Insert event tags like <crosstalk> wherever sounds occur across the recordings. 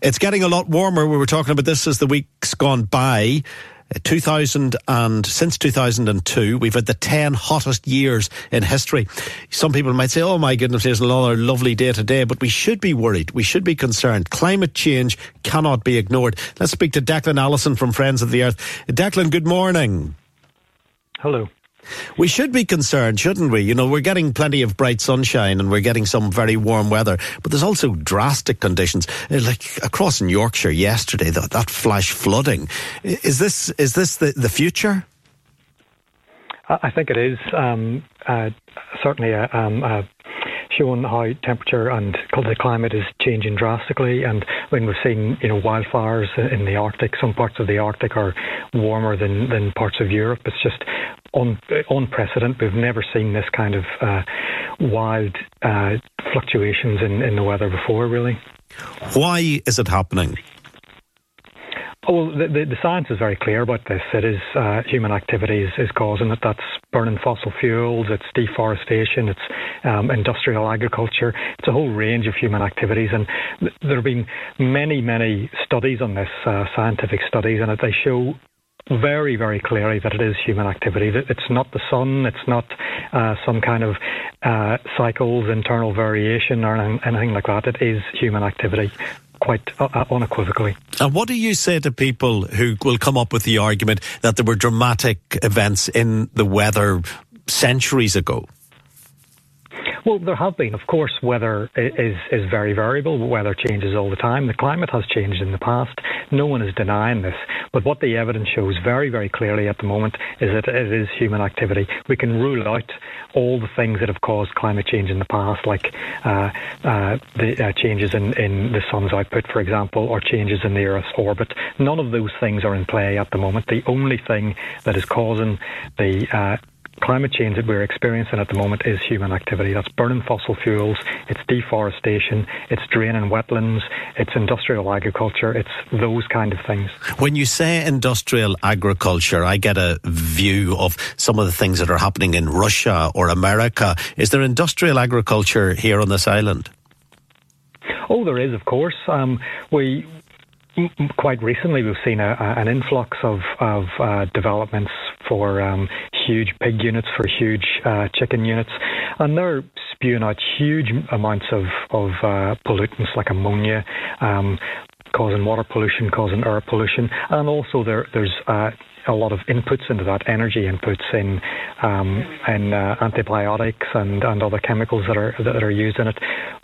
It's getting a lot warmer. We were talking about this as the week's gone by. Uh, 2000 and since 2002 we've had the 10 hottest years in history. Some people might say oh my goodness there's another lovely day today but we should be worried. We should be concerned. Climate change cannot be ignored. Let's speak to Declan Allison from Friends of the Earth. Declan good morning. Hello we should be concerned, shouldn't we? You know, we're getting plenty of bright sunshine and we're getting some very warm weather, but there's also drastic conditions, uh, like across in Yorkshire yesterday, that, that flash flooding. Is this is this the, the future? I think it is. Um, uh, certainly, uh, um, uh, showing how temperature and the climate is changing drastically. And when we've seen, you know, wildfires in the Arctic, some parts of the Arctic are warmer than, than parts of Europe. It's just un, unprecedented. We've never seen this kind of uh, wild uh, fluctuations in, in the weather before, really. Why is it happening? Oh, well, the, the, the, science is very clear about this. It is uh, human activities is, causing it. That's burning fossil fuels, it's deforestation, it's um, industrial agriculture. It's a whole range of human activities. And th- there have been many, many studies on this, uh, scientific studies, and they show very, very clearly that it is human activity. It's not the sun, it's not uh, some kind of uh, cycles, internal variation, or anything like that. It is human activity quite uh, uh, unequivocally. And what do you say to people who will come up with the argument that there were dramatic events in the weather centuries ago? Well, there have been. Of course, weather is is very variable. Weather changes all the time. The climate has changed in the past. No one is denying this. But what the evidence shows very, very clearly at the moment is that it is human activity. We can rule out all the things that have caused climate change in the past, like uh, uh, the uh, changes in, in the sun's output, for example, or changes in the Earth's orbit. None of those things are in play at the moment. The only thing that is causing the uh, climate change that we're experiencing at the moment is human activity. That's burning fossil fuels, it's deforestation, it's draining wetlands, it's industrial agriculture, it's those kind of things. When you say industrial agriculture, I get a view of some of the things that are happening in Russia or America. Is there industrial agriculture here on this island? Oh, there is, of course. Um, we quite recently we've seen a, a, an influx of, of uh, developments for um, huge pig units, for huge uh, chicken units, and they're spewing out huge amounts of, of uh, pollutants like ammonia. Um, causing water pollution, causing air pollution, and also there, there's uh, a lot of inputs into that, energy inputs in um, in uh, antibiotics and, and other chemicals that are that are used in it.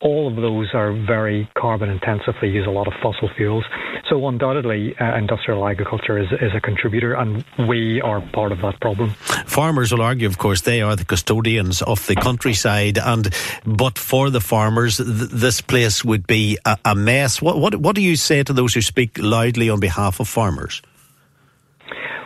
All of those are very carbon intensive. They use a lot of fossil fuels. So undoubtedly, uh, industrial agriculture is, is a contributor, and we are part of that problem. Farmers will argue, of course, they are the custodians of the countryside, and but for the farmers, th- this place would be a, a mess. What, what what do you say to those who speak loudly on behalf of farmers?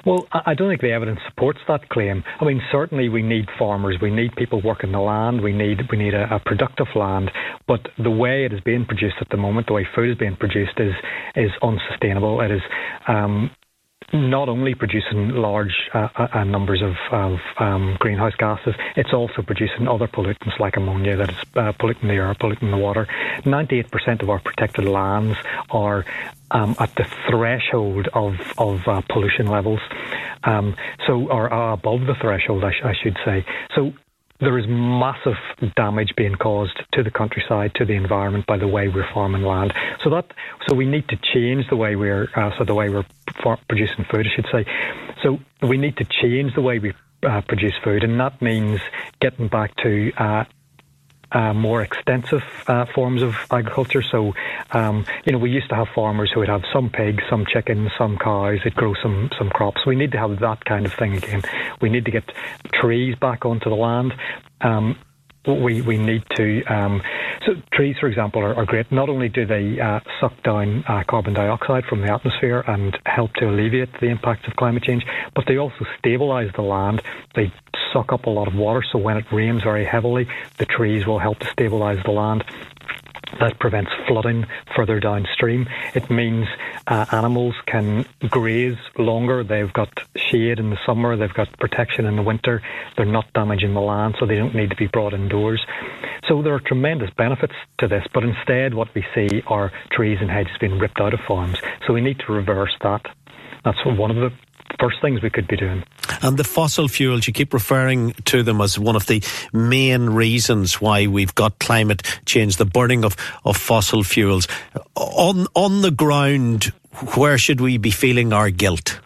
Well, I don't think the evidence supports that claim. I mean, certainly we need farmers, we need people working the land, we need we need a, a productive land. But the way it is being produced at the moment, the way food is being produced, is is unsustainable. It is um, not only producing large uh, uh, uh, numbers of, of um, greenhouse gases, it's also producing other pollutants like ammonia that is uh, polluting the air, polluting the water. 98% of our protected lands are um, at the threshold of, of uh, pollution levels, um, so or above the threshold, I, sh- I should say. So there is massive damage being caused to the countryside, to the environment by the way we're farming land. So that so we need to change the way we're uh, so the way we're producing food, I should say. So we need to change the way we uh, produce food, and that means getting back to uh, uh, more extensive uh, forms of agriculture. So, um, you know, we used to have farmers who would have some pigs, some chickens, some cows, they'd grow some, some crops. We need to have that kind of thing again. We need to get trees back onto the land. Um, we, we need to. Um, so trees, for example, are, are, great. Not only do they uh, suck down uh, carbon dioxide from the atmosphere and help to alleviate the impacts of climate change, but they also stabilise the land. They suck up a lot of water, so when it rains very heavily, the trees will help to stabilise the land that prevents flooding further downstream. It means uh, animals can graze longer. They've got shade in the summer, they've got protection in the winter. They're not damaging the land, so they don't need to be brought indoors. So there are tremendous benefits to this, but instead, what we see are trees and hedges being ripped out of farms. So we need to reverse that. That's one of the first things we could be doing. And the fossil fuels, you keep referring to them as one of the main reasons why we've got climate change, the burning of, of fossil fuels. On, on the ground, where should we be feeling our guilt?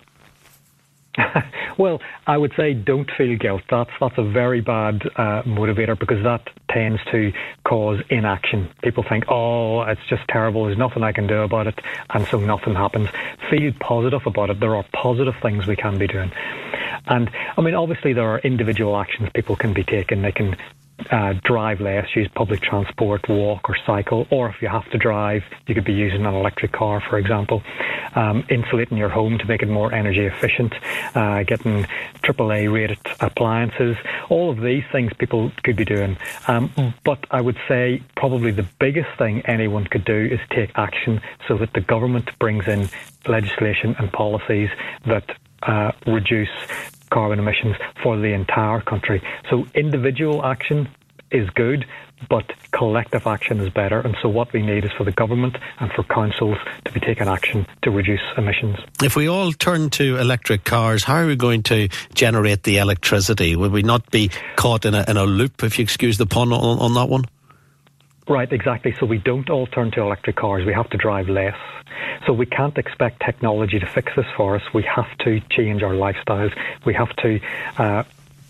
<laughs> well, I would say don't feel guilt. That's that's a very bad uh, motivator because that tends to cause inaction. People think, "Oh, it's just terrible. There's nothing I can do about it," and so nothing happens. Feel positive about it. There are positive things we can be doing. And I mean, obviously, there are individual actions people can be taking. They can uh, drive less, use public transport, walk or cycle, or if you have to drive, you could be using an electric car, for example. Um, insulating your home to make it more energy efficient, uh, getting AAA rated appliances, all of these things people could be doing. Um, but I would say probably the biggest thing anyone could do is take action so that the government brings in legislation and policies that uh, reduce carbon emissions for the entire country. So individual action is good, but collective action is better. And so what we need is for the government and for councils to be taking action to reduce emissions. If we all turn to electric cars, how are we going to generate the electricity? Will we not be caught in a, in a loop, if you excuse the pun on, on that one? Right, exactly. So we don't all turn to electric cars. We have to drive less. So we can't expect technology to fix this for us. We have to change our lifestyles. We have to uh,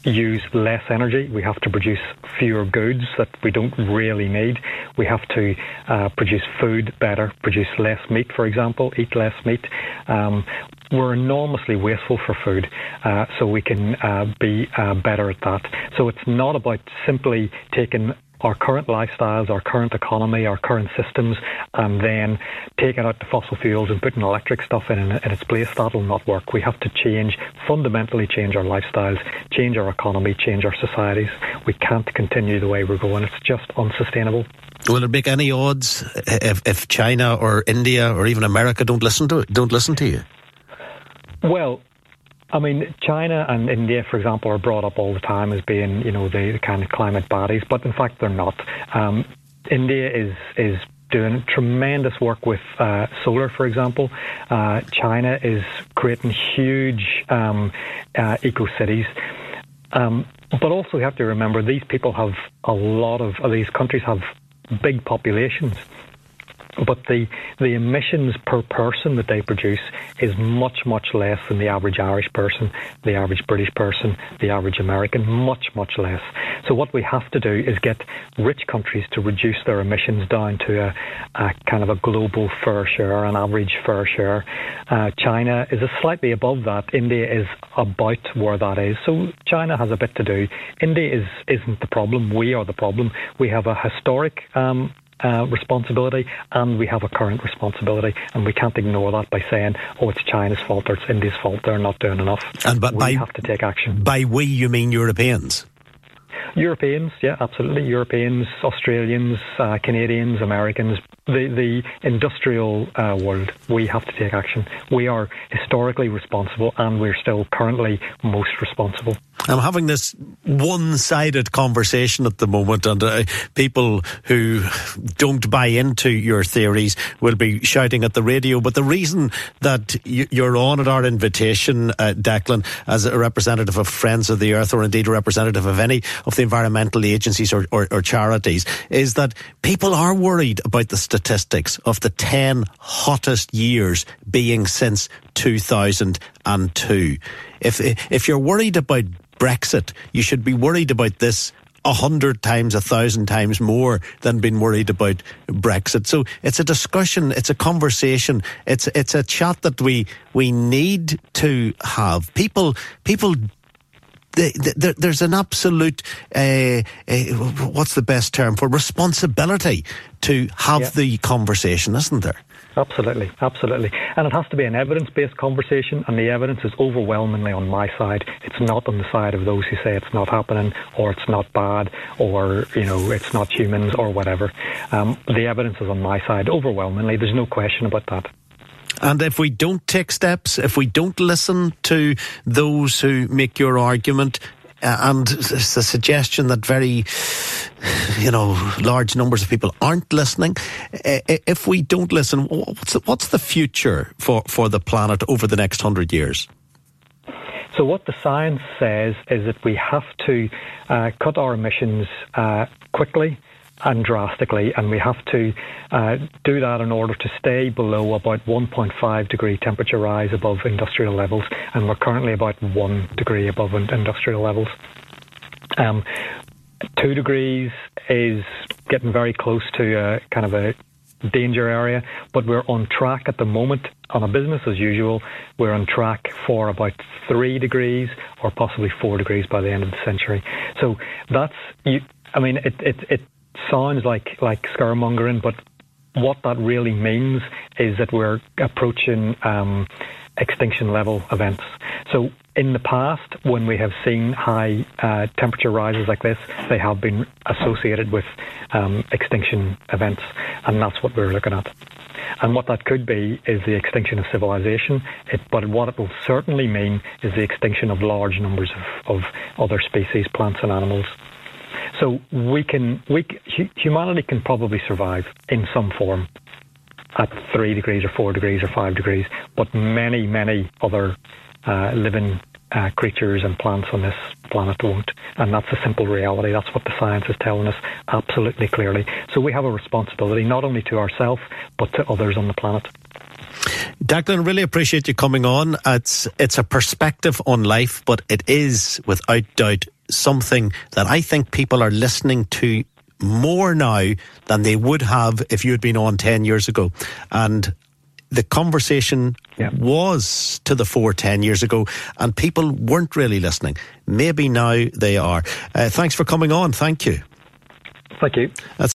use less energy. We have to produce fewer goods that we don't really need. We have to uh, produce food better, produce less meat, for example, eat less meat. Um, we're enormously wasteful for food, uh, so we can uh, be uh, better at that. So it's not about simply taking our current lifestyles, our current economy, our current systems, and then taking out the fossil fuels and putting electric stuff in, in, in its place, that'll not work. We have to change, fundamentally change our lifestyles, change our economy, change our societies. We can't continue the way we're going. It's just unsustainable. Will it make any odds if, if China or India or even America don't listen to it, don't listen to you? Well, I mean, China and India, for example, are brought up all the time as being, you know, the kind of climate bodies, but in fact they're not. Um, India is is doing tremendous work with uh, solar, for example. Uh, China is creating huge um, uh, eco cities. Um, but also, we have to remember these people have a lot of, these countries have big populations but the, the emissions per person that they produce is much, much less than the average Irish person, the average British person, the average American, much, much less. So what we have to do is get rich countries to reduce their emissions down to a, a kind of a global fair share, an average fair share. Uh, China is a slightly above that. India is about where that is. So China has a bit to do. India is, isn't the problem. We are the problem. We have a historic um, uh, responsibility and we have a current responsibility and we can't ignore that by saying oh it's China's fault or it's India's fault they're not doing enough. And but we by, have to take action. by we you mean Europeans? Europeans yeah absolutely. Europeans Australians uh, Canadians Americans the the industrial uh, world, we have to take action. We are historically responsible, and we're still currently most responsible. I'm having this one-sided conversation at the moment, and uh, people who don't buy into your theories will be shouting at the radio. But the reason that you're on at our invitation, uh, Declan, as a representative of Friends of the Earth, or indeed a representative of any of the environmental agencies or, or, or charities, is that people are worried about the statistics of the 10 hottest years being since 2002. If if you're worried about Brexit, you should be worried about this a hundred times, a thousand times more than being worried about Brexit. So it's a discussion, it's a conversation, it's it's a chat that we we need to have. People people there's an absolute uh, uh, what's the best term for responsibility to have yeah. the conversation, isn't there? Absolutely, absolutely. And it has to be an evidence based conversation, and the evidence is overwhelmingly on my side. It's not on the side of those who say it's not happening, or it's not bad, or, you know, it's not humans, or whatever. Um, the evidence is on my side overwhelmingly. There's no question about that. And if we don't take steps, if we don't listen to those who make your argument, uh, and a suggestion that very, you know, large numbers of people aren't listening. If we don't listen, what's the, what's the future for, for the planet over the next hundred years? So, what the science says is that we have to uh, cut our emissions uh, quickly and drastically, and we have to uh, do that in order to stay below about 1.5 degree temperature rise above industrial levels, and we're currently about one degree above industrial levels. Um, two degrees is getting very close to a, kind of a danger area, but we're on track at the moment on a business as usual. We're on track for about three degrees or possibly four degrees by the end of the century. So that's you. I mean, it it, it sounds like like scaremongering, but what that really means is that we're approaching um, extinction level events. So in the past, when we have seen high uh, temperature rises like this, they have been associated with um, extinction events, and that's what we're looking at. And what that could be is the extinction of civilization, it, but what it will certainly mean is the extinction of large numbers of, of other species, plants and animals. So we can, we, humanity can probably survive in some form at three degrees or four degrees or five degrees, but many, many other uh, living uh, creatures and plants on this planet won't. And that's a simple reality. That's what the science is telling us absolutely clearly. So we have a responsibility not only to ourselves, but to others on the planet. Declan, really appreciate you coming on. It's it's a perspective on life, but it is without doubt something that I think people are listening to more now than they would have if you had been on 10 years ago. And the conversation yeah. was to the fore 10 years ago, and people weren't really listening. Maybe now they are. Uh, thanks for coming on. Thank you. Thank you. That's